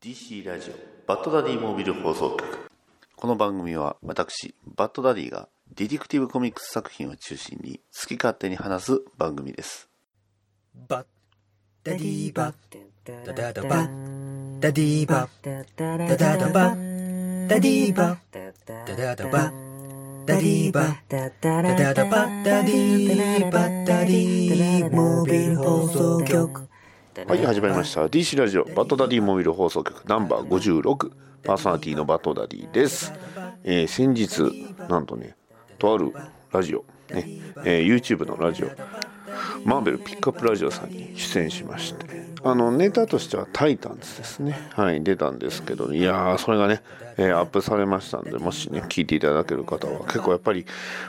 DC ラジオバッドダディモービル放送局。この番組は私バッドダディがディティクティブコミックス作品を中心に好き勝手に話す番組です。バッダディバッ。ダダダバッ。ダディバッ。ダダダバッ。ダディバッ。ダダダバッ。ダディバッ。ダダダバッ。ダディバッ。ダディモービル放送局はい始まりました。DC ラジオバッドダディモービル放送局ナンバー56パーソナリティのバッドダディです、えー先日なんとねとあるラジオね、えー YouTube のラジオマーベルピックアップラジオさんに出演しましてあのネタとしては「タイタンズ」ですね。はい出たんですけどいやーそれがね、えーアップされましたんでもしね聞いていただける方は結構やっぱり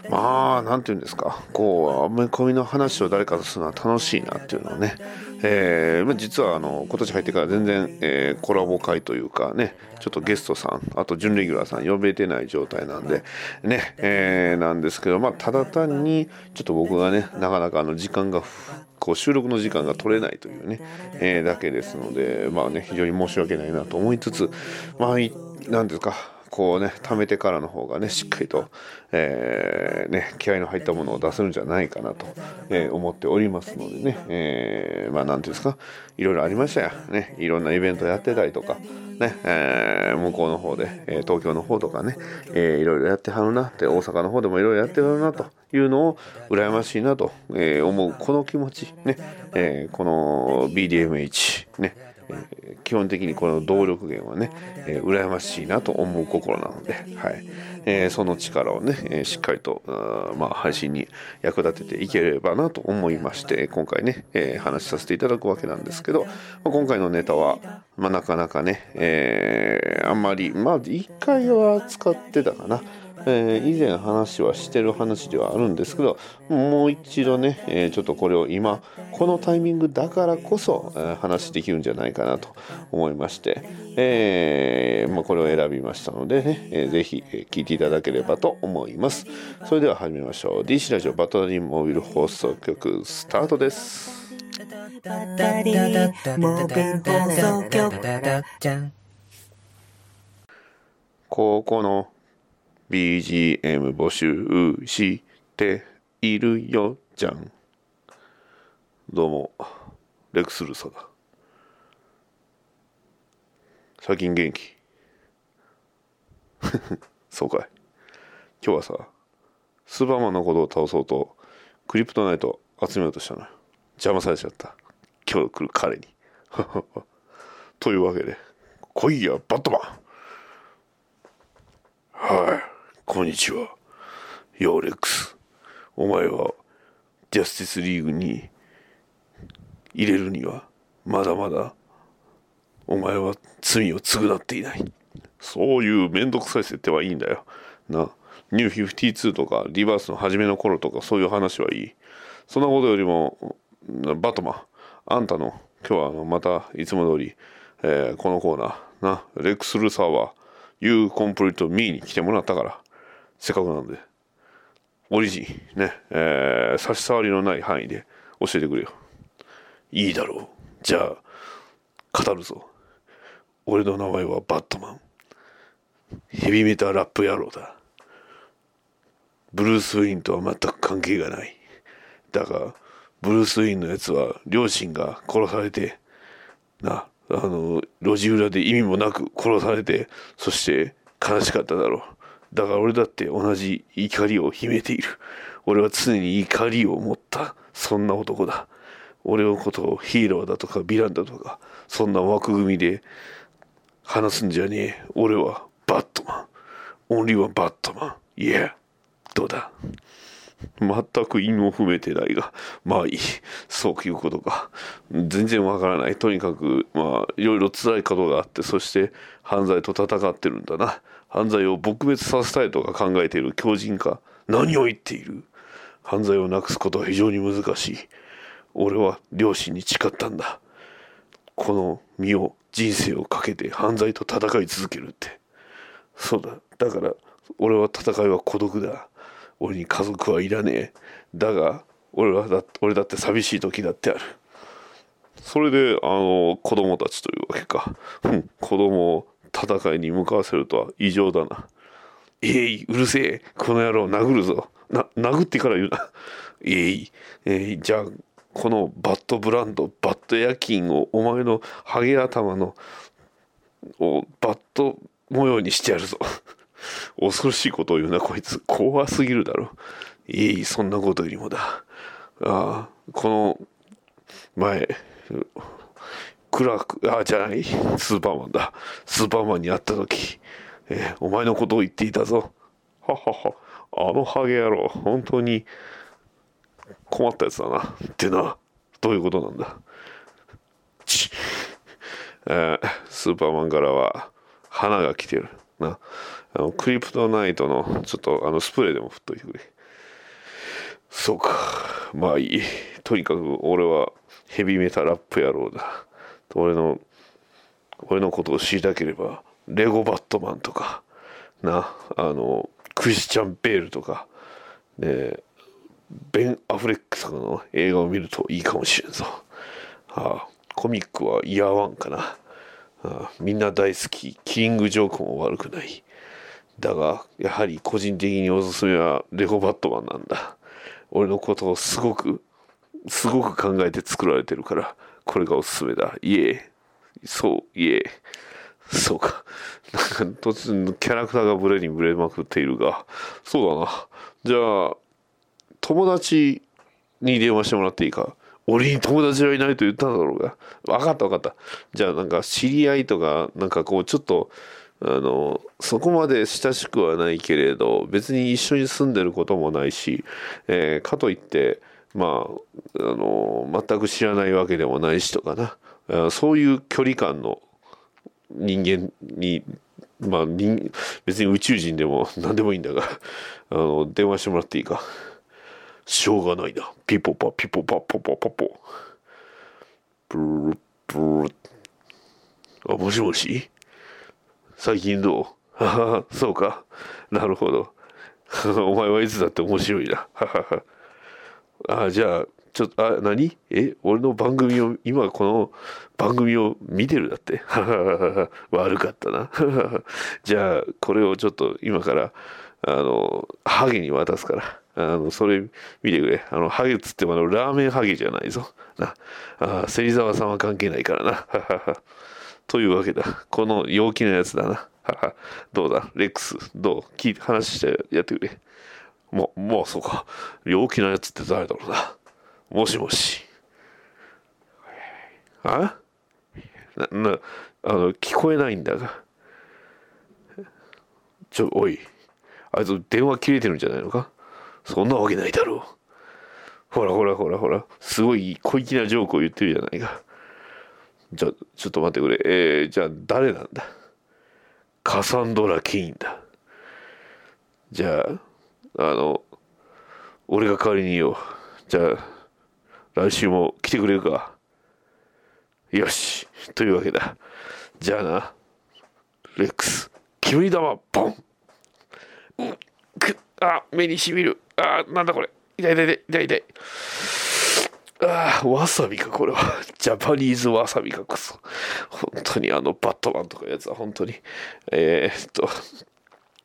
まあなんていうんですかこうアメコミの話を誰かとするのは楽しいなっていうのをねえー、実はあの今年入ってから全然、えーコラボ会というかねちょっとゲストさんあと準レギュラーさん呼べてない状態なんでね、えーなんですけどまあただ単にちょっと僕がねなかなかあの時間がこう収録の時間が取れないというね、えーだけですのでまあね非常に申し訳ないなと思いつつまあいなんですかこうね貯めてからの方がねしっかりと、えーね、気合の入ったものを出せるんじゃないかなと、えー思っておりますのでね、えーまあなんていうんですかいろいろありましたよ、ね、いろんなイベントやってたりとか、ねえー向こうの方で、えー東京の方とかね、えーいろいろやってはるなって大阪の方でもいろいろやってるなというのを羨ましいなと、えー思うこの気持ちね、えーこの BDMH ねえー基本的にこの動力源はね、えー羨ましいなと思う心なので、はいえーその力をね、えーしっかりとあーまあ、配信に役立てていければなと思いまして今回ね、えー話しさせていただくわけなんですけど、まあ今回のネタは、まあ、なかなかね、えーあんまりまあ1回は使ってたかな。えー以前話はしてる話ではあるんですけどもう一度ね、えーちょっとこれを今このタイミングだからこそ、えー話できるんじゃないかなと思いまして、えーまあ、これを選びましたのでね、えーぜひ、えー聞いていただければと思います。それでは始めましょう。DC ラジオバトダディモービル放送局スタートです。ダダダモービル放送局。ダダじゃんここの BGM 募集しているよじゃん。どうもレクス・ルーサだ。最近元気。そうかい。今日はさスーパーマンのことを倒そうとクリプトナイト集めようとしたのよ。邪魔されちゃった。今日来る彼に。というわけで来いやバットマン。はい、こんにちは。ヨーレックス。お前は、ジャスティスリーグに入れるには、まだまだ、お前は罪を償っていない。そういうめんどくさい設定はいいんだよ。な、ニュー52とか、リバースの初めの頃とか、そういう話はいい。そんなことよりも、バトマン、あんたの、今日はまたいつも通り、えーこのコーナー、な、レックス・ルーサーは、You Complete Me に来てもらったから、せっかくなんで、オリジン、ね、えー差し障りのない範囲で教えてくれよ。いいだろう。じゃあ、語るぞ。俺の名前はバットマン。ヘビメタラップ野郎だ。ブルース・ウィンとは全く関係がない。だが、ブルース・ウィンのやつは両親が殺されて、な、あの、路地裏で意味もなく殺されて、そして悲しかっただろう。だから俺だって同じ怒りを秘めている。俺は常に怒りを持った、そんな男だ。俺のことをヒーローだとかヴィランだとか、そんな枠組みで話すんじゃねえ。俺はバットマン。オンリーワンバットマン。いや、どうだ？全く韻を踏めてないが、まあいい。そういうことか。全然わからない。とにかく、まあ、いろいろ辛いことがあって、そして犯罪と戦ってるんだな。犯罪を撲滅させたいとか考えている強靭か。何を言っている？犯罪をなくすことは非常に難しい。俺は両親に誓ったんだ。この身を、人生をかけて犯罪と戦い続けるって。そうだ。だから、俺は戦いは孤独だ。俺に家族はいらねえ。だが、俺はだ俺だって寂しい時だってある。それであの子供たちというわけか、うん、子供を戦いに向かわせるとは異常だな。えいうるせえ。この野郎殴るぞ。な殴ってから言うな。えい、えい、じゃあこのバッドブランドバッド夜勤をお前のハゲ頭のをバッド模様にしてやるぞ。恐ろしいことを言うなこいつ。怖すぎるだろ。いいそんなことよりもだ。ああこの前クラークあじゃないスーパーマンだ。スーパーマンに会った時、えーお前のことを言っていたぞ。ははは。あのハゲ野郎本当に困ったやつだな。ってな。どういうことなんだ。ちえースーパーマンからは花が来てる。な。あのクリプトナイトのちょっとあのスプレーでも振っといてくれ。そうか。まあいい。とにかく俺はヘビメタラップ野郎だ。俺の俺のことを知りたければレゴバットマンとかなあのクリスチャン・ベールとかねベン・アフレックとかの映画を見るといいかもしれんぞ、はあ、コミックはイヤーワンかな、はあ、みんな大好き。キリングジョークも悪くない。だがやはり個人的におすすめはレゴバットマンなんだ。俺のことをすごくすごく考えて作られてるから。これがおすすめだ。いえそういえそうか。なんか突然キャラクターがブレにブレまくっているがそうだな。じゃあ友達に電話してもらっていいか？俺に友達はいないと言ったんだろうが分かった分かった。じゃあなんか知り合いとかなんかこうちょっとあのそこまで親しくはないけれど別に一緒に住んでることもないし、えーかといってまああの全く知らないわけでもないしとかな。そういう距離感の人間にまあ人別に宇宙人でも何でもいいんだがあの電話してもらっていいか。しょうがないな。ピポパピポパポポポポ。ブルブルあもしもし最近どうはははそうかなるほどお前はいつだって面白いなはははあじゃあちょっとあ何？え？俺の番組を今この番組を見てるだって？悪かったな。じゃあこれをちょっと今からあのハゲに渡すから。あのそれ見てくれ。あのハゲっつってもあのラーメンハゲじゃないぞ。な。あ芹沢さんは関係ないからな。はははというわけだ。この陽気なやつだな。は はどうだ？レックスどう？聞いて話してやってくれ。ままあそうか。陽気なやつって誰だろうな。もしもし。あ？ななあの聞こえないんだが。ちょおい。あいつ電話切れてるんじゃないのか？そんなわけないだろう。ほらほらほらほら。すごい小粋なジョークを言ってるじゃないか。じゃちょっと待ってくれ。えー、じゃあ誰なんだ？カサンドラ・ケインだ。じゃああの俺が代わりに言おう。じゃあ来週も来てくれるか。よし。というわけだ。じゃあなレックス。煙玉ボン。うん。くあ目にしみる。あなんだこれ。痛い痛い痛い。痛い痛い。ああわさびかこれは。ジャパニーズわさびかこそ。本当にあのバットマンとかやつは本当に。えー、っと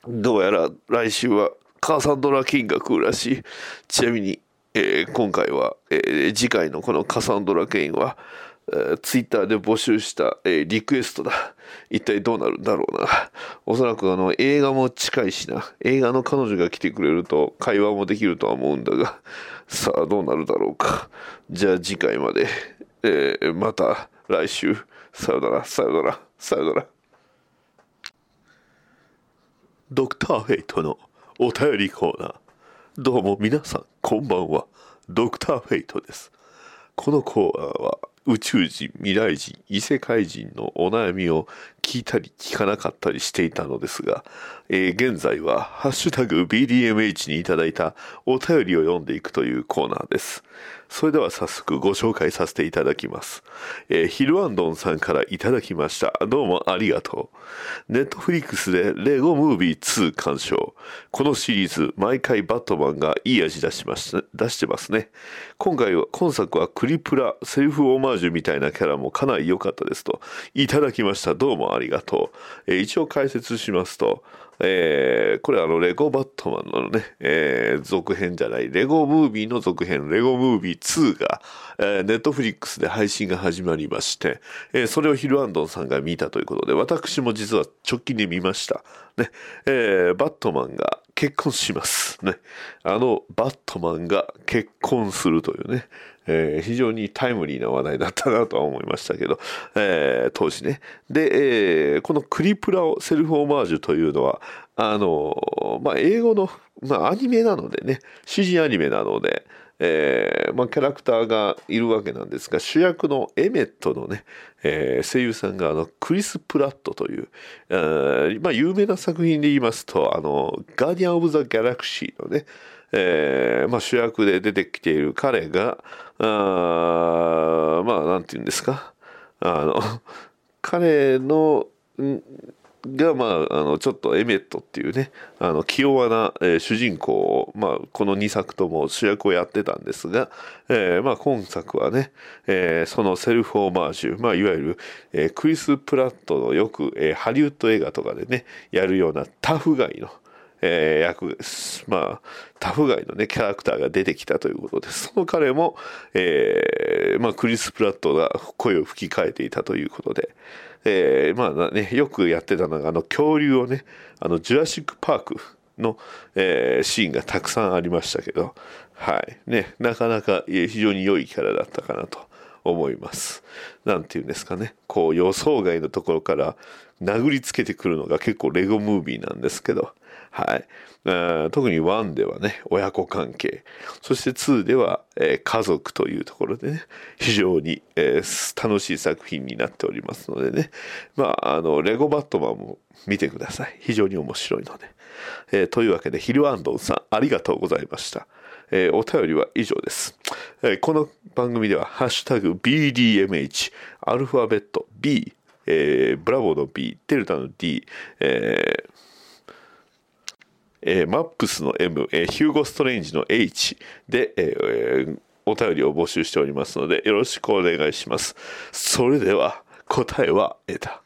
どうやら来週はカサンドラ・キンが来るらしい。ちなみに、えー今回は、えー次回のこのカサンドラ・ケインは、えーツイッターで募集した、えーリクエストだ。一体どうなるんだろうな。おそらくあの映画も近いしな。映画の彼女が来てくれると会話もできるとは思うんだがさあどうなるだろうか。じゃあ次回まで、えーまた来週。さよならさよならさよなら。ドクターフェイトのお便りコーナー。どうも皆さん、こんばんは。ドクターフェイトです。このコーナーは宇宙人、未来人、異世界人のお悩みを聞いたり聞かなかったりしていたのですが、えー、現在は、ハッシュタグ BDMH にいただいたお便りを読んでいくというコーナーです。それでは早速ご紹介させていただきます。えー、ヒルアンドンさんからいただきました。どうもありがとう。ネットフリックスでレゴムービー2鑑賞。このシリーズ、毎回バットマンがいい味出しまし出してますね。今回は、今作はクリプラ、セルフオマージュみたいなキャラもかなり良かったですと。いただきました。どうもありがとう。えー、一応解説しますと、えー、これあの、レゴバットマンのね、えー、続編じゃない、レゴムービーの続編、レゴムービー2が、え、ネットフリックスで配信が始まりまして、えー、それをヒルアンドンさんが見たということで、私も実は直近で見ました。ね、えー、バットマンが結婚します。ね。あの、バットマンが結婚するというね、えー、非常にタイムリーな話題だったなとは思いましたけど、えー、当時ね。で、えー、このクリプラをセルフオマージュというのは、あの、まあ、英語の、まあ、アニメなのでね、指示アニメなので、えーまあ、キャラクターがいるわけなんですが主役のエメットのね、えー、声優さんがあのクリス・プラットという、えーまあ、有名な作品で言いますと「あのガーディアン・オブ・ザ・ギャラクシー」のね、えーまあ、主役で出てきている彼があまあなんて言うんですか？あの彼のが、まあ、あのちょっとエメットっていうねあの気弱な、えー、主人公を、まあ、この2作とも主役をやってたんですが、えーまあ、今作はね、えー、そのセルフオマージュ、まあ、いわゆる、えー、クリス・プラットのよく、えー、ハリウッド映画とかでねやるようなタフガイの、えー、役、まあ、タフガイのね、キャラクターが出てきたということです。その彼も、えー、まあ、クリス・プラットが声を吹き替えていたということで、えー、まあね、よくやってたのが、あの、恐竜をね、あの、ジュラシック・パークの、えー、シーンがたくさんありましたけど、はい。ね、なかなか非常に良いキャラだったかなと思います。なんて言うんですかね。こう予想外のところから殴りつけてくるのが結構レゴムービーなんですけど、はい。特に1ではね、親子関係、そして2では、えー、家族というところでね、非常に、えー、楽しい作品になっておりますのでね、まあ、あの、レゴバットマンも見てください。非常に面白いので。えー、というわけで、ヒルアンドンさん、ありがとうございました。えー、お便りは以上です、えー、この番組では、ハッシュタグ BDMH、アルファベット B、えー、ブラボーの B、デルタの D、えーえー、マップスの M、えー、ヒューゴ・ストレンジの H で、えー、お便りを募集しておりますので、よろしくお願いします。それでは、答えは得た。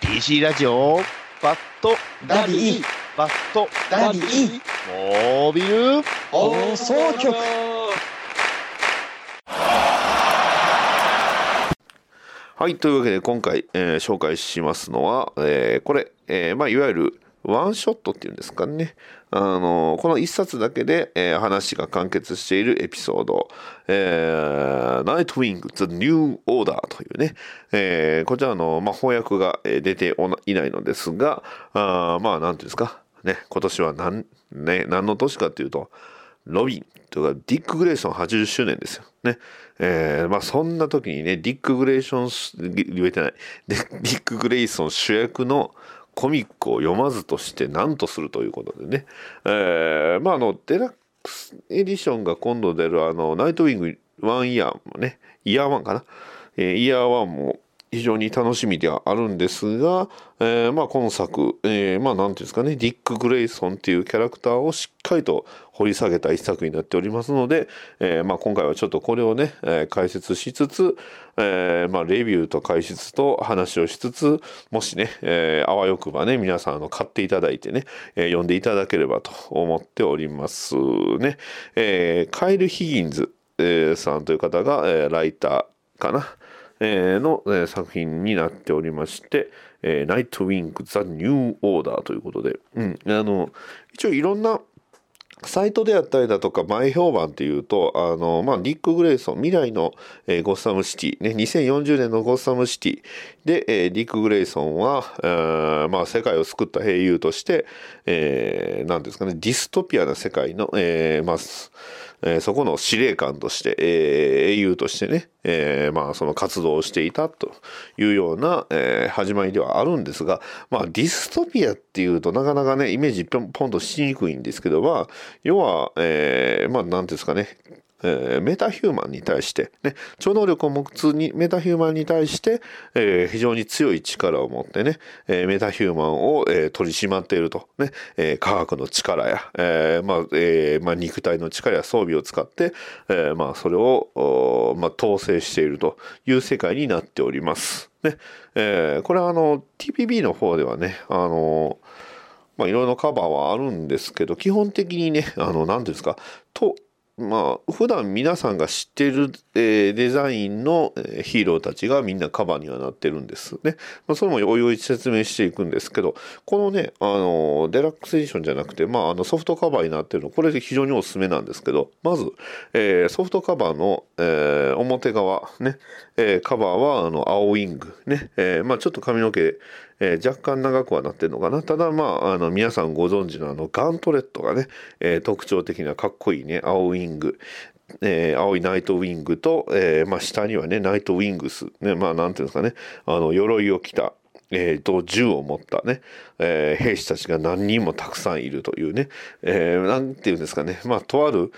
DC ラジオ、バッドダディ、バッドダディ、モービル放送局。はい、というわけで今回、えー、紹介しますのは、えー、これ、えー、まあ、いわゆるワンショットっていうんですかね。あのこの一冊だけで、えー、話が完結しているエピソード、えー、ナイトウィング The New Order というね、えー、こちらの、まあ、翻訳が出ていないのですが、あまあ、なんていうんですか、ね、今年は何、ね、何の年かっていうと、ロビンとかディック・グレイソン80周年ですよ。ね。えー、まあそんな時にね、ディック・グレイソン、言えてない。ディック・グレイソン主役のコミックを読まずとして何とするということでね。えー、まああの、デラックスエディションが今度出るあの、ナイトウィング1イヤーもね、イヤー1かな。えー、イヤー1も非常に楽しみではあるんですが、えー、まあ今作、えー、まあ何ていうんですかね、ディック・グレイソンっていうキャラクターをしっかりと掘り下げた一作になっておりますので、えー、まあ今回はちょっとこれをね、え、解説しつつ、え、まあレビューと解説と話をしつつ、もしね、え、あわよくばね、皆さんあの買っていただいてね、えー、読んでいただければと思っておりますね。え、カイル・ヒギンズ、え、さんという方が、えー、ライターかな。の、作品になっておりまして、ナイトウィング・ザ・ニュー・オーダーということで、うん、あの、一応いろんなサイトであったりだとか前評判っていうと、あの、まあ、ディック・グレイソン、未来の、えー、ゴッサムシティ、ね、2040年のゴッサムシティで、えー、ディック・グレイソンは、まあ、世界を救った英雄として、えー、なんですかね、ディストピアな世界の、えー、まあ、えーそこの司令官として、えー英雄としてね、えーまあその活動をしていたというような、え始まりではあるんですが、まあディストピアっていうとなかなかね、イメージポンポンとしにくいんですけど、まあ、要は、えまあなんて言うんですかね、えーメタヒューマンに対して、ね、超能力を持つにメタヒューマンに対して、えー非常に強い力を持ってね、えーメタヒューマンを、えー取り締まっていると、ねえー科学の力や、えーまあえーまあ、肉体の力や装備を使って、えーまあ、それを、まあ、統制しているという世界になっております。ねえーこれはあの TPB の方ではね、あのまあ、いろいろカバーはあるんですけど、基本的にね、あの、なんていうんですか、と、まあ、普段皆さんが知っている、えーデザインのヒーローたちがみんなカバーにはなってるんですね。まあ、それもおいおい説明していくんですけど、このね、あの、デラックスエディションじゃなくて、まあ、あのソフトカバーになってるの、これ非常におすすめなんですけど、まず、えーソフトカバーの、えー表側、ね、えーカバーは、あの、青ウィング、ね、えーまあ、ちょっと髪の毛、えー若干長くはなってるのかな。ただまあ、あの、皆さんご存知のあの、ガントレットがね、えー特徴的なかっこいいね、青ウィング。えー青いナイトウィングと、えーまあ、下にはね、ナイトウィングス。ね、まあ、なんていうんですかね、あの、鎧を着た、えーと、銃を持ったね、えー兵士たちが何人もたくさんいるというね、えーていうんですかね、まあ、とある、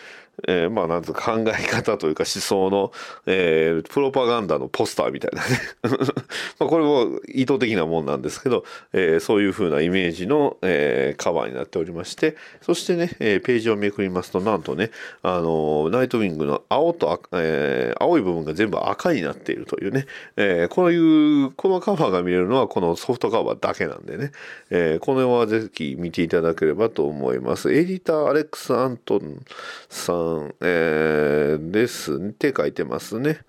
えーまあ、なんていうか考え方というか思想の、えープロパガンダのポスターみたいなね。まあ、これも意図的なもんなんですけど、えーそういう風なイメージの、えーカバーになっておりまして、そしてね、えーページをめくりますと、なんとね、あのナイトウィングの青と、えー青い部分が全部赤になっているというね、えーこういう、このカバーが見れるのはこのソフトカバーだけなんでね、えーこれはぜひ見ていただければと思います。エディターアレックス・アントンさん、えーですって書いてますね。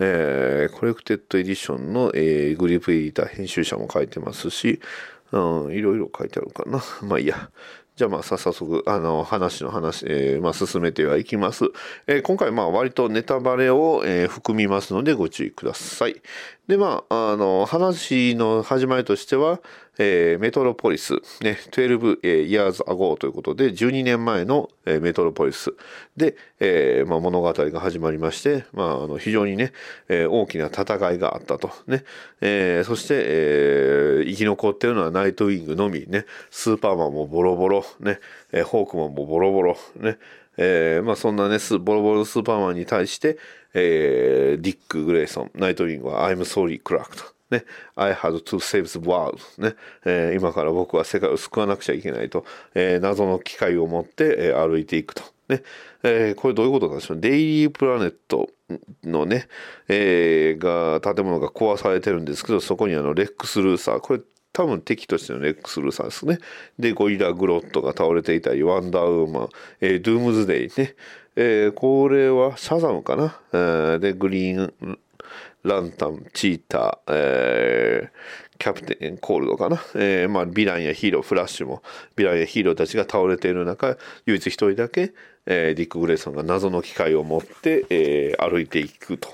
えーコレクテッドエディションの、えーグリップエディター編集者も書いてますし、うん、いろいろ書いてあるかな。まあいいや。じゃあまあ早速あの話の話、えーまあ、進めてはいきます。えー今回まあ割とネタバレを、えー含みますのでご注意ください。でまああの話の始まりとしては、えーメトロポリス、ね、12 years ago ということで12年前の、えーメトロポリス。で、えーまあ、物語が始まりまして、まあ、あの非常にね、えー大きな戦いがあったと。ねえーそして、えー生き残っているのはナイトウィングのみ。ねスーパーマンもボロボロ、ねえーホークマンもボロボロ、ねえーまあ、そんなねボロボロのスーパーマンに対して、えーディック・グレイソンナイトウィングは「I'm sorry クラーク」と。ね、I had to save the world、ね。えー今から僕は世界を救わなくちゃいけないと、えー謎の機械を持って、えー歩いていくと。ね。えーこれどういうことなんでしょうデイリープラネットのね、えーが建物が壊されてるんですけどそこにあのレックス・ルーサー。これ多分敵としてのレックス・ルーサーですね。で、ゴリラ・グロットが倒れていたり、ワンダーウーマン、えードゥームズデイね。えーこれはシャザムかな？えーで、グリーン・ランタン、チーター、えーキャプテンコールドかな？えーまあ、ヴィランやヒーロー、フラッシュも、ヴィランやヒーローたちが倒れている中、唯一一人だけ、えーディック・グレイソンが謎の機械を持って、えー歩いていくと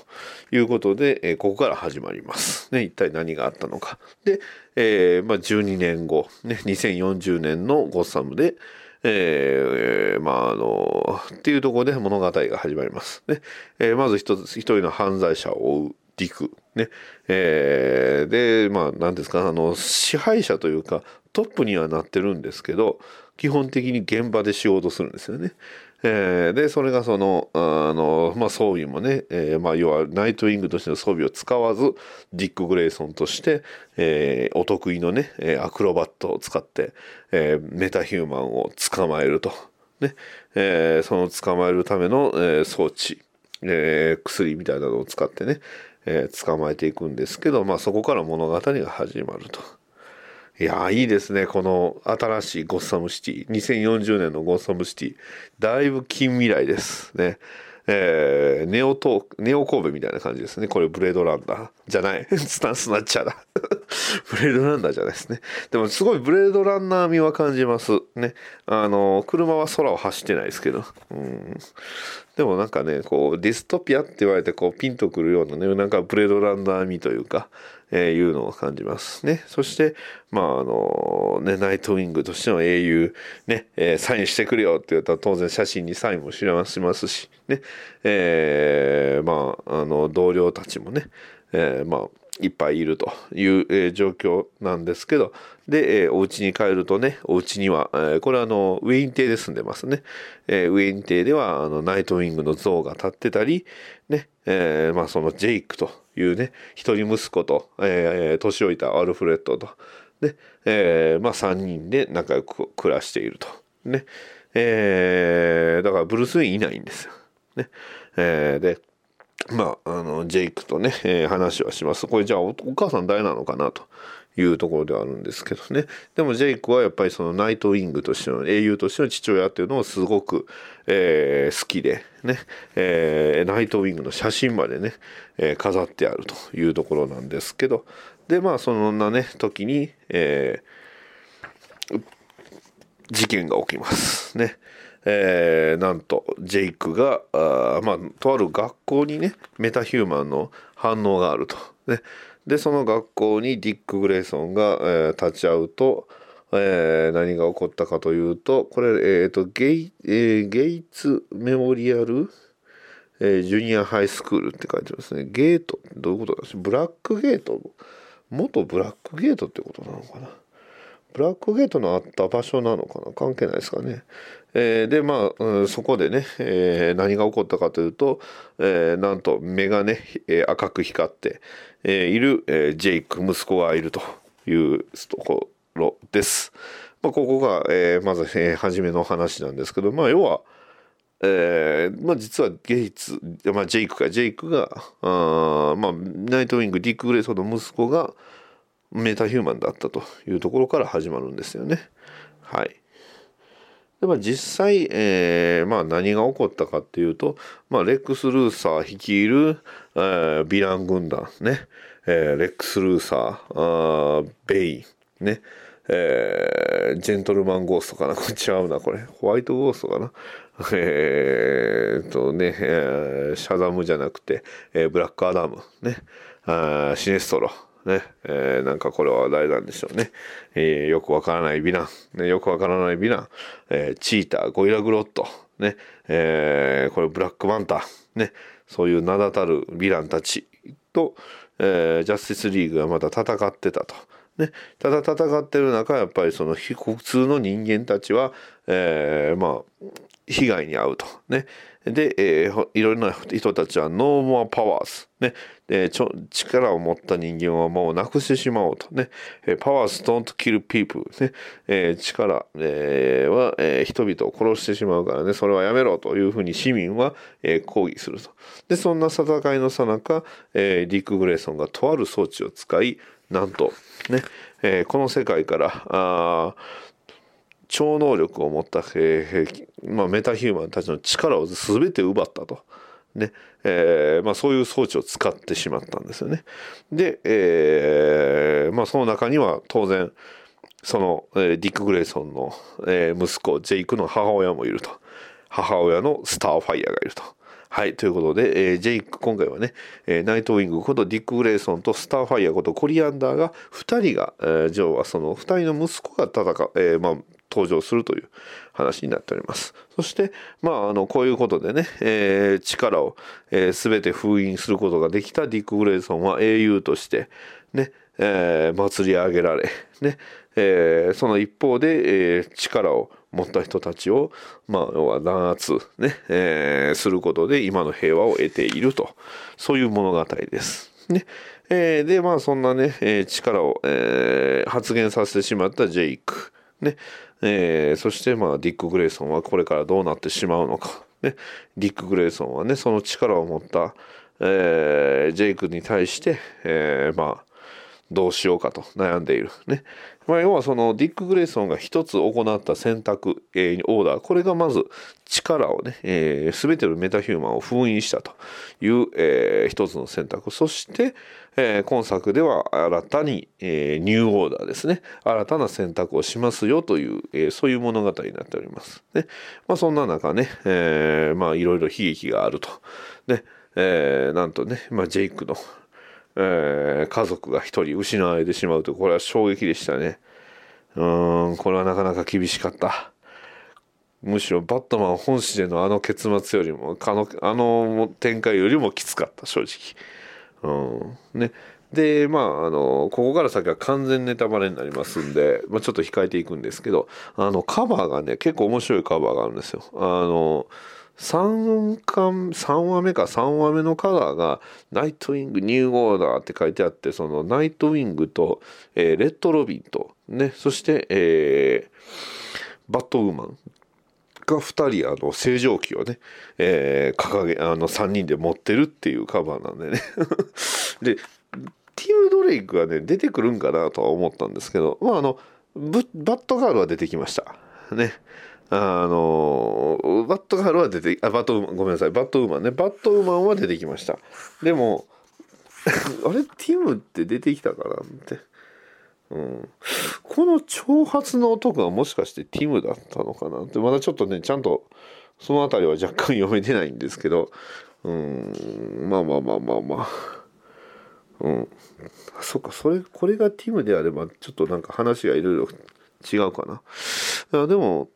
いうことで、えーここから始まります。ね、一体何があったのか。で、えーまあ、12年後、ね、2040年のゴッサムで、えーまああのっていうところで物語が始まります。ねえーまず一つ一人の犯罪者を追うディク。ねえーでまあ何ですかあの支配者というかトップにはなってるんですけど基本的に現場で仕事するんですよね。えーでそれがそのあの、まあ、装備もね、えーまあ、要はナイトウィングとしての装備を使わずディック・グレイソンとして、えーお得意のねアクロバットを使って、えメタヒューマンを捕まえると。ねえその捕まえるための、え装置、え薬みたいなのを使ってね、えー捕まえていくんですけど、まあ、そこから物語が始まると。いやいいですね。この新しいゴッサムシティ。2040年のゴッサムシティ。だいぶ近未来ですね。えーネオトーネオ神戸みたいな感じですねこれブレードランダーじゃないスタンスなっちゃだ ブレードランナーじゃないですね。でもすごいブレードランナー味は感じます。ね。あの、車は空を走ってないですけど。うん。でもなんかね、こう、ディストピアって言われて、こう、ピンとくるようなね、なんかブレードランナー味というか、えー、いうのを感じますね。そして、まあ、あの、ね、ナイトウィングとしての英雄、ね、えー、サインしてくれよって言ったら当然写真にサインも知らしますし、ね、えー、まあ、あの、同僚たちもね、えー、まあ、いっぱいいるという、えー、状況なんですけど、で、えー、お家に帰るとね、お家には、えー、これはあの、ウェイン邸で住んでますね。えー、ウェイン邸では、あの、ナイトウィングの像が立ってたり、ね、えー、まあそのジェイクというね、一人息子と、えー、年老いたアルフレッドと、で、えー、まあ3人で仲良く暮らしていると。ね。えー、だからブルース・ウィンいないんですよ。ね。えー、で、まあ、あの、ジェイクとね、えー、話はします。これじゃあお母さん誰なのかなというところではあるんですけどね。でもジェイクはやっぱりそのナイトウィングとしての英雄としての父親っていうのをすごく、えー、好きでね、えー、ナイトウィングの写真までね、え、飾ってあるというところなんですけど、で、まあそんなね、時に、え、事件が起きますね。えー、なんとジェイクがあまあとある学校にねメタヒューマンの反応があると。ね、でその学校にディック・グレイソンが、えー、立ち会うと、えー、何が起こったかというとこれ、えーとゲイえー、ゲイツメモリアル、えー、ジュニアハイスクールって書いてますね。ゲート。どういうことなんですブラックゲート？元ブラックゲートってことなのかな？ブラックゲートのあった場所なのかな？関係ないですかね。えー、でまあ、うん、そこでね、えー、何が起こったかというと、えー、なんと目がね、え赤く光って、えいる、えジェイク息子がいるというところです。まあ、ここが、えまず、え初めの話なんですけど、まあ、要は、えーまあ、実はゲイツ、まあ、ジェイクかジェイクがあ、まあ、ナイトウィングディック・グレイソンの息子がメタヒューマンだったというところから始まるんですよね。はい。でまあ、実際、えーまあ、何が起こったかっていうと、まあ、レックス・ルーサー率いる、えー、ヴィラン軍団ね、えー、レックス・ルーサーあーベイね、えー、ジェントルマン・ゴーストかな。これ違うなこれ。ホワイト・ゴーストかな。えー、とね、えー、シャザムじゃなくて、えー、ブラック・アダムね。あシネストロ。ね、えー、なんかこれは誰なんでしょうね。えー、よくわからないヴィラン、ね、よくわからないヴィラン、えー、チーター、ゴイラグロット、ね、えー、これブラックマンタ、ね、そういう名だたるヴィランたちと、えー、ジャスティスリーグがまた戦ってたと。ね、ただ戦ってる中やっぱりその普通の人間たちは、えー、まあ被害に遭うと。ね、で、えー、いろいろな人たちは no more powers、ね、でちょ力を持った人間はもうなくしてしまおうと。ね、 powers don't kill people ね、えー、力、えー、は、えー、人々を殺してしまうからね、それはやめろというふうに市民は、えー、抗議すると。で、そんな戦いのさなか、えー、ディック・グレイソンがとある装置を使い、なんと、ね、えー、この世界から、あ超能力を持った、えーまあ、メタヒューマンたちの力を全て奪ったと。ねえーまあ、そういう装置を使ってしまったんですよね。で、えーまあ、その中には当然その、えー、ディック・グレイソンの、えー、息子ジェイクの母親もいると母親のスターファイヤーがいると。はい。ということで、えー、ジェイク、今回はね、えー、ナイトウィングことディック・グレイソンとスターファイヤーことコリアンダーが、2人が、えー、ジョーはその2人の息子が戦う、えー、まあ、登場するという話になっております。そして、まあ、あの、こういうことでね、えー、力を、えー、全て封印することができたディック・グレイソンは英雄として、ね、えー、祭り上げられ、ね、えー、その一方で、えー、力を持った人たちを、まあ、要は弾圧、ね、えー、することで今の平和を得ていると、そういう物語です。ね。えー、で、まあ、そんなね、えー、力を、えー、発現させてしまったジェイク。ね。えー、そしてまあディック・グレイソンはこれからどうなってしまうのか、ね、ディック・グレイソンはねその力を持った、えー、ジェイクに対して、えー、まあどうしようかと悩んでいる。ね。まあ、要はそのディック・グレイソンが一つ行った選択、えー、オーダー、これがまず力をね、えー、全てのメタヒューマンを封印したという、えー、一つの選択。そして、えー、今作では新たに、えー、ニューオーダーですね。新たな選択をしますよという、えー、そういう物語になっております。ね。まあ、そんな中ね、えー、まあ、いろいろ悲劇があると。ね。えー、なんとね、まあ、ジェイクの、えー、家族が一人失われてしまうとこれは衝撃でしたね。うんこれはなかなか厳しかった。むしろバットマン本誌でのあの結末よりもあのあの展開よりもきつかった正直。うんね。でまああのここから先は完全ネタバレになりますんで、まあ、ちょっと控えていくんですけどあのカバーがね結構面白いカバーがあるんですよ。あの3巻3話目か3話目のカラーが「ナイトウィングニューオーダー」って書いてあってそのナイトウィングと、えー、レッドロビンとねそして、えー、バットウーマンが2人あの正常期をね、えー、掲げあの3人で持ってるっていうカバーなんでね。でティム・ドレイクがね出てくるんかなとは思ったんですけどまああのバットガールは出てきました。ね。あのバットガールは出てあバットウーマンごめんなさい。バットウーマンね。バットウーマンは出てきました。でも あれティムって出てきたかなって、うん、この長髪の男はもしかしてティムだったのかなって。まだちょっとねちゃんとその辺りは若干読めてないんですけど。うん。まあまあまあまあまあ。うん。そっかそれこれがティムであればちょっとなんか話がいろいろ違うかな。でも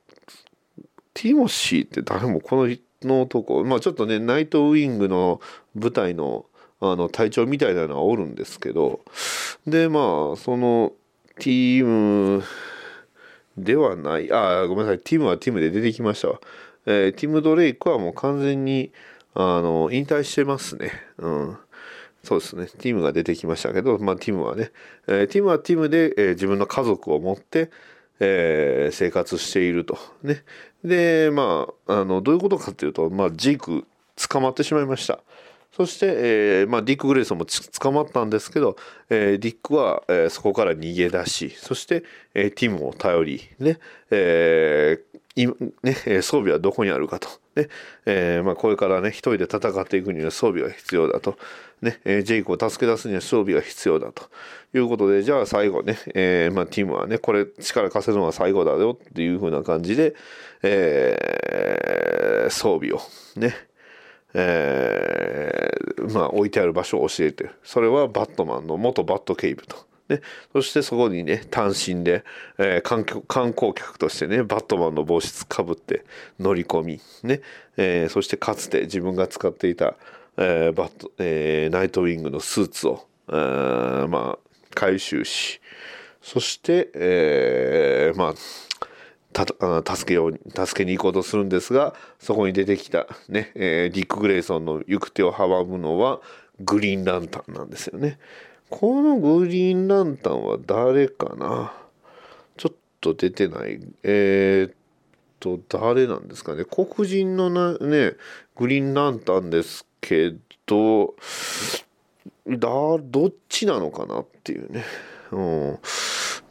ティモシーって誰もこの人の男まあちょっとねナイトウィングの舞台のあの隊長みたいなのはおるんですけどでまあそのティームではない。あごめんなさい。ティムはティムで出てきましたわ、えー、ティム・ドレイクはもう完全にあの引退してますね。うん。そうですね。ティムが出てきましたけど、まあ、ティムはね、えー、ティムはティムで、えー、自分の家族を持って、えー、生活していると。ね。で、まあ、あの、どういうことかっていうと、まあ、ジーク捕まってしまいました。そして、えーまあ、ディック・グレイソンも捕まったんですけど、えー、ディックは、えー、そこから逃げ出し、そして、えー、ティムを頼り、ね、えーね、装備はどこにあるかと。ねえーまあ、これからね、一人で戦っていくには装備が必要だと。ね、えー、ジェイクを助け出すには装備が必要だということで、じゃあ最後ね、えー、まあ、ティムはね、これ力貸せるのは最後だよっていう風な感じで、えー、装備をね、えー、まあ置いてある場所を教えてそれはバットマンの元バットケイブと。ね、そしてそこにね単身で、えー、観光客としてねバットマンの帽子かぶって乗り込み、ね。えー、そしてかつて自分が使っていた、えーバットえ、ナイトウィングのスーツを、えー、まあ回収し。そして、え、まあた助けよう助けに行こうとするんですがそこに出てきたね、え、ディック・グレイソンの行く手を阻むのはグリーンランタンなんですよね。このグリーンランタンは誰かな？ちょっと出てない。えー、っと、誰なんですかね？黒人のなね、グリーンランタンですけど、だ、どっちなのかなっていうね。うん。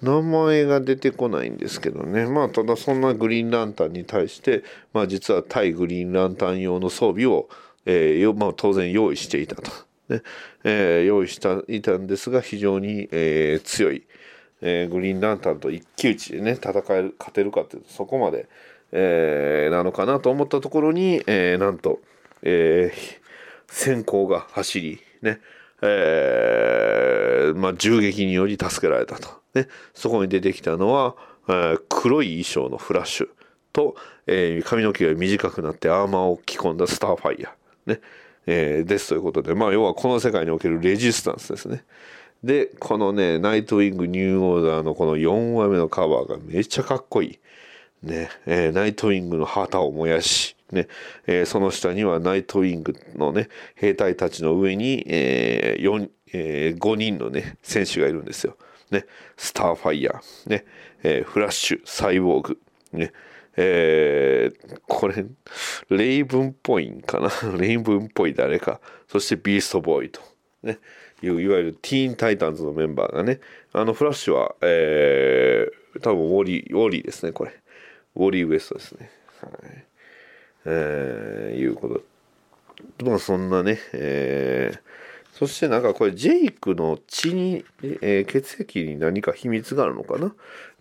名前が出てこないんですけどね。まあ、ただそんなグリーンランタンに対して、まあ実は対グリーンランタン用の装備を、えー、まあ当然用意していたと。ねえー、用意したいたんですが非常に、えー、強い、えー、グリーンランタンと一騎打ちでね戦える勝てるかっていうとそこまで、えー、なのかなと思ったところに、えー、なんと、えー、閃光が走りねえーまあ、銃撃により助けられたと、ね、そこに出てきたのは、えー、黒い衣装のフラッシュと、えー、髪の毛が短くなってアーマーを着込んだスターファイヤー、ね、えー、ですということで、まあ、要はこの世界におけるレジスタンスですね。で、このね、ナイトウィングニューオーダーのこの4話目のカバーがめっちゃかっこいい。ね、えー、ナイトウィングの旗を燃やし、ね、えー、その下にはナイトウィングのね、兵隊たちの上に、えーえー、5人のね、選手がいるんですよ。ね、スターファイヤー、ね、えー、フラッシュ、サイボーグ、ね、えー、これ、レイブンっぽいんかな？レイブンっぽい誰か？そしてビーストボーイと、ね、いういわゆるティーンタイタンズのメンバーがねあのフラッシュは、えー、多分ウォリーウォリーですねこれ。ウォーリーウエストですね。はい。えー、いうこと。まあそんなねえーそしてなんかこれジェイクの血に、えー、血液に何か秘密があるのかな？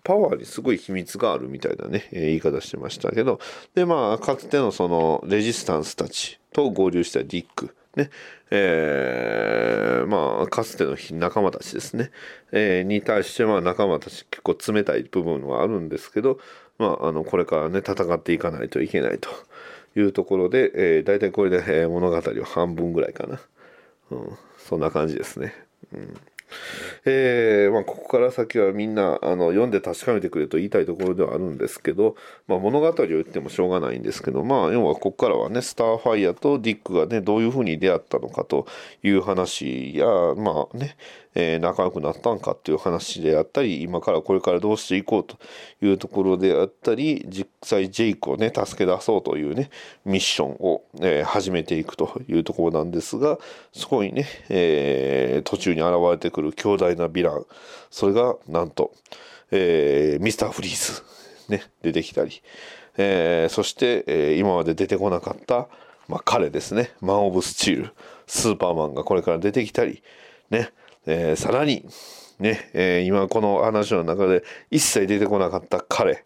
パワーにすごい秘密があるみたいなね、えー、言い方してましたけど、で、まあ、かつてのそのレジスタンスたちと合流したディック、ね、えー、まあ、かつての仲間たちですね、えー、に対しては仲間たち結構冷たい部分はあるんですけど、まあ、あの、これからね、戦っていかないといけないというところで、えー、大体これで、え、物語を半分ぐらいかな。うん、そんな感じですね。うんえー、まあ、ここから先はみんなあの読んで確かめてくれと言いたいところではあるんですけど、まあ、物語を言ってもしょうがないんですけど、まあ、要はここからはねスターファイアとディックがねどういうふうに出会ったのかという話やまあねえー、仲良くなったんかっていう話であったり今からこれからどうしていこうというところであったり実際ジェイクをね助け出そうというねミッションを、えー、始めていくというところなんですがそこにね、えー、途中に現れてくる強大なヴィランそれがなんと、え、ミスターフリーズね出てきたり、え、そして、え、今まで出てこなかった、まあ、彼ですねマン・オブ・スチールスーパーマンがこれから出てきたりねえー、さらに、ね、えー、今この話の中で一切出てこなかった彼、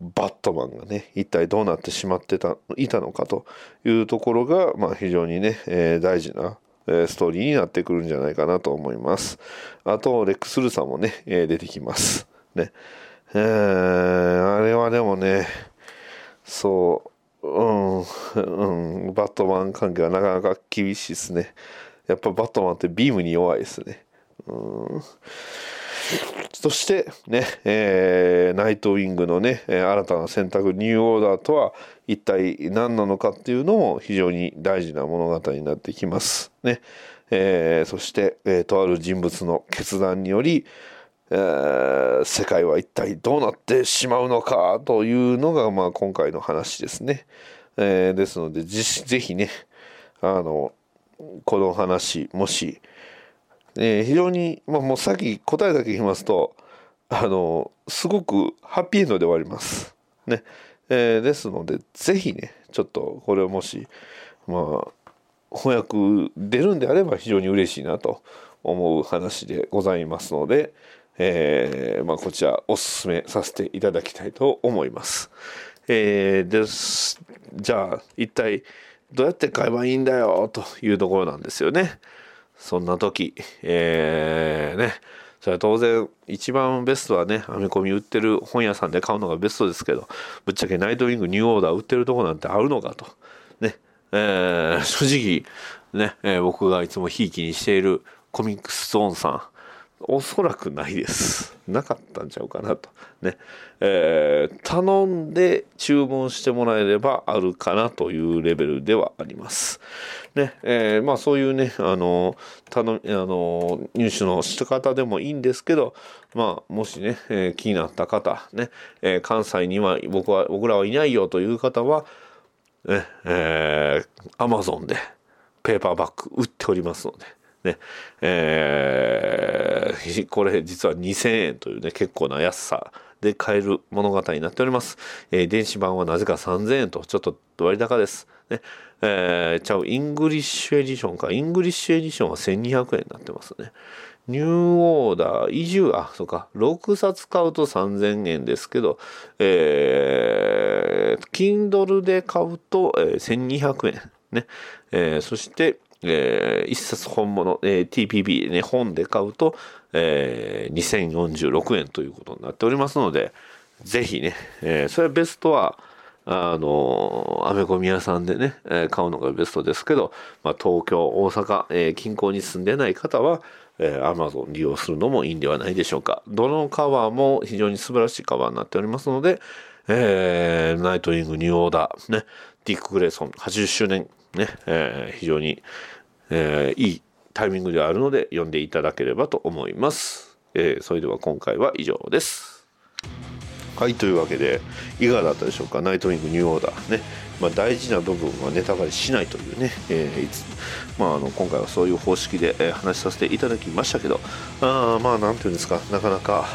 バットマンがね、一体どうなってしまってた、いたのかというところが、まあ非常にね、えー、大事な、えストーリーになってくるんじゃないかなと思います。あと、レックス・ルーさんもね、え出てきます。ね。えー、あれはでもね、そう、うん、うん、バットマン関係はなかなか厳しいですね。やっぱバットマンってビームに弱いですね。うんそしてね、えー、ナイトウィングのね、新たな選択ニューオーダーとは一体何なのかっていうのも非常に大事な物語になってきます。ねえー、そして、えー、とある人物の決断により、え、世界は一体どうなってしまうのかというのが、まあ、今回の話ですね。えー、ですのでぜひねあのこの話もし、えー、非常に、まあ、もうさっき答えだけ言いますとあのすごくハッピーエンドで終わります。ねえー、ですので是非ねちょっとこれをもしまあ翻訳出るんであれば非常に嬉しいなと思う話でございますので、えーまあ、こちらおすすめさせていただきたいと思います。えー、ですじゃあ一体どうやって買えばいいんだよというところなんですよね。そんな時、えー、ね、それは当然一番ベストはね、アメコミ売ってる本屋さんで買うのがベストですけど、ぶっちゃけナイトウィングニューオーダー売ってるとこなんてあるのかと。ね、えー、正直、ね、えー、僕がいつもひいきにしているコミックスゾーンさん、おそらくないです。なかったんちゃうかなと。ね。えー、頼んで注文してもらえればあるかなというレベルではあります。ね。えー、まあそういうね、あの、頼みあの、入手の仕方でもいいんですけど、まあもしね、えー、気になった方、ね、えー、関西には僕は、僕らはいないよという方は、ね、えー、アマゾンでペーパーバッグ売っておりますので、ね、えー、これ実は2000円というね、結構な安さで買える物語になっております。えー、電子版はなぜか3000円とちょっと割高です。ね、えー、ちゃう、 English edition か。 English edition は1200円になってますね。ニューオーダー、移住、あ、そうか、6冊買うと3000円ですけど、えー、Kindle で買うと、えー、1200円。ね。えー、そして、えー、一冊本物、えー、TPB ね、本で買うと、えー、2046円ということになっておりますので、ぜひね、えー、それはベストは、あの、アメコミ屋さんでね、えー、買うのがベストですけど、まあ、東京、大阪、えー、近郊に住んでない方は、えー、Amazon 利用するのもいいんではないでしょうか。どのカバーも非常に素晴らしいカバーになっておりますので、えー、ナイトウィングニューオーダー、ね、ディック・グレイソン80周年、ね、えー、非常に、えー、いいタイミングであるので読んでいただければと思います。えー、それでは今回は以上です。はいというわけでいかがだったでしょうか？ナイトウィングニューオーダー。ね、まあ、大事な部分はネタバレしないというね、えーいつまあ、あの今回はそういう方式で、えー話しさせていただきましたけどあまあなんていうんですか？なかなか、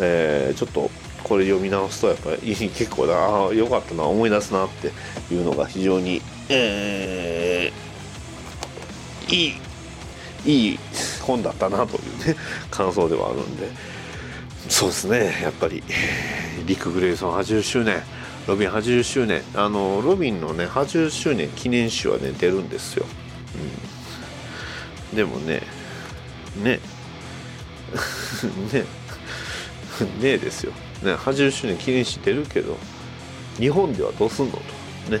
えーちょっとこれ読み直すとやっぱり 結構なあよかったな思い出すなっていうのが非常に、えーいいいい本だったなというね感想ではあるんで。そうですねやっぱりリック・グレイソン80周年ロビン80周年あのロビンのね80周年記念誌はね出るんですよ、うん、でもねねねねえですよ、ね、80周年記念誌出るけど日本ではどうすんのと。ね。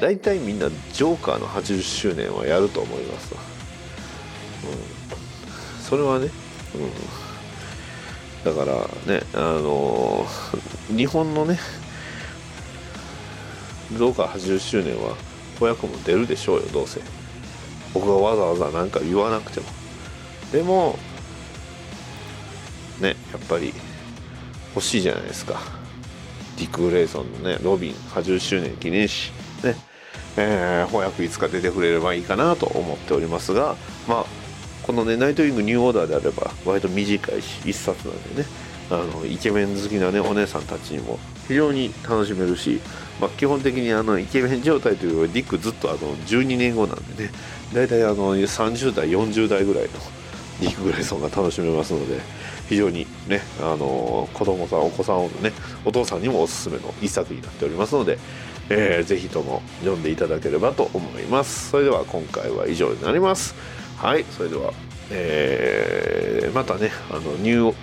大体みんなジョーカーの80周年はやると思いますわ、うん、それはね、うん、だからねあのー日本のねジョーカー80周年は子役も出るでしょうよどうせ。僕がわざわざ何か言わなくても。でもねやっぱり欲しいじゃないですか。ディック・グレイソンのねロビン80周年記念誌ねえー、翻訳いつか出てくれればいいかなと思っておりますがまあこのねナイトウィングニューオーダーであれば割と短いし一冊なんでねあのイケメン好きなねお姉さんたちにも非常に楽しめるし、まあ、基本的にあのイケメン状態というよりディックずっとあの12年後なんでね大体あの30代40代ぐらいのディック・グレイソンが楽しめますので非常にねあの子供さんお子さんをねお父さんにもおすすめの一作になっておりますので、えーぜひとも読んでいただければと思います。それでは今回は以上になります。はいそれでは、えーまたねあのニュー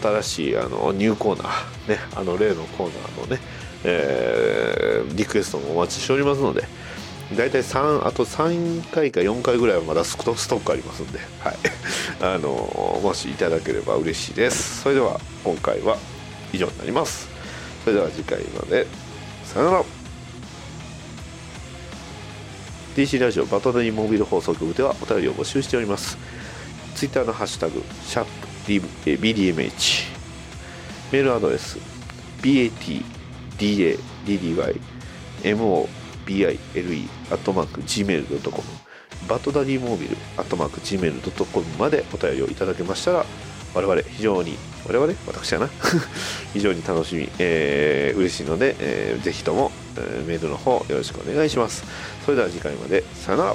新しいあのニューコーナーねあの例のコーナーのね、えーリクエストもお待ちしておりますので大体3あと3回か4回ぐらいはまだストックありますんで、はい、あのもしいただければ嬉しいです。それでは今回は以上になります。それでは次回まで。さよなら。DC ラジオバトナリーモービル放送局ではお便りを募集しております。ツイッターのハッシュタグシャープ BDMH メールアドレス BATDADDYMO bile.gmail.com バトダディモービルアットマーク gmail.com までお便りをいただけましたら我々非常に我々？私はな？非常に楽しみ、えー嬉しいので、えーぜひとも、えーメールの方よろしくお願いします。それでは次回まで。さよなら。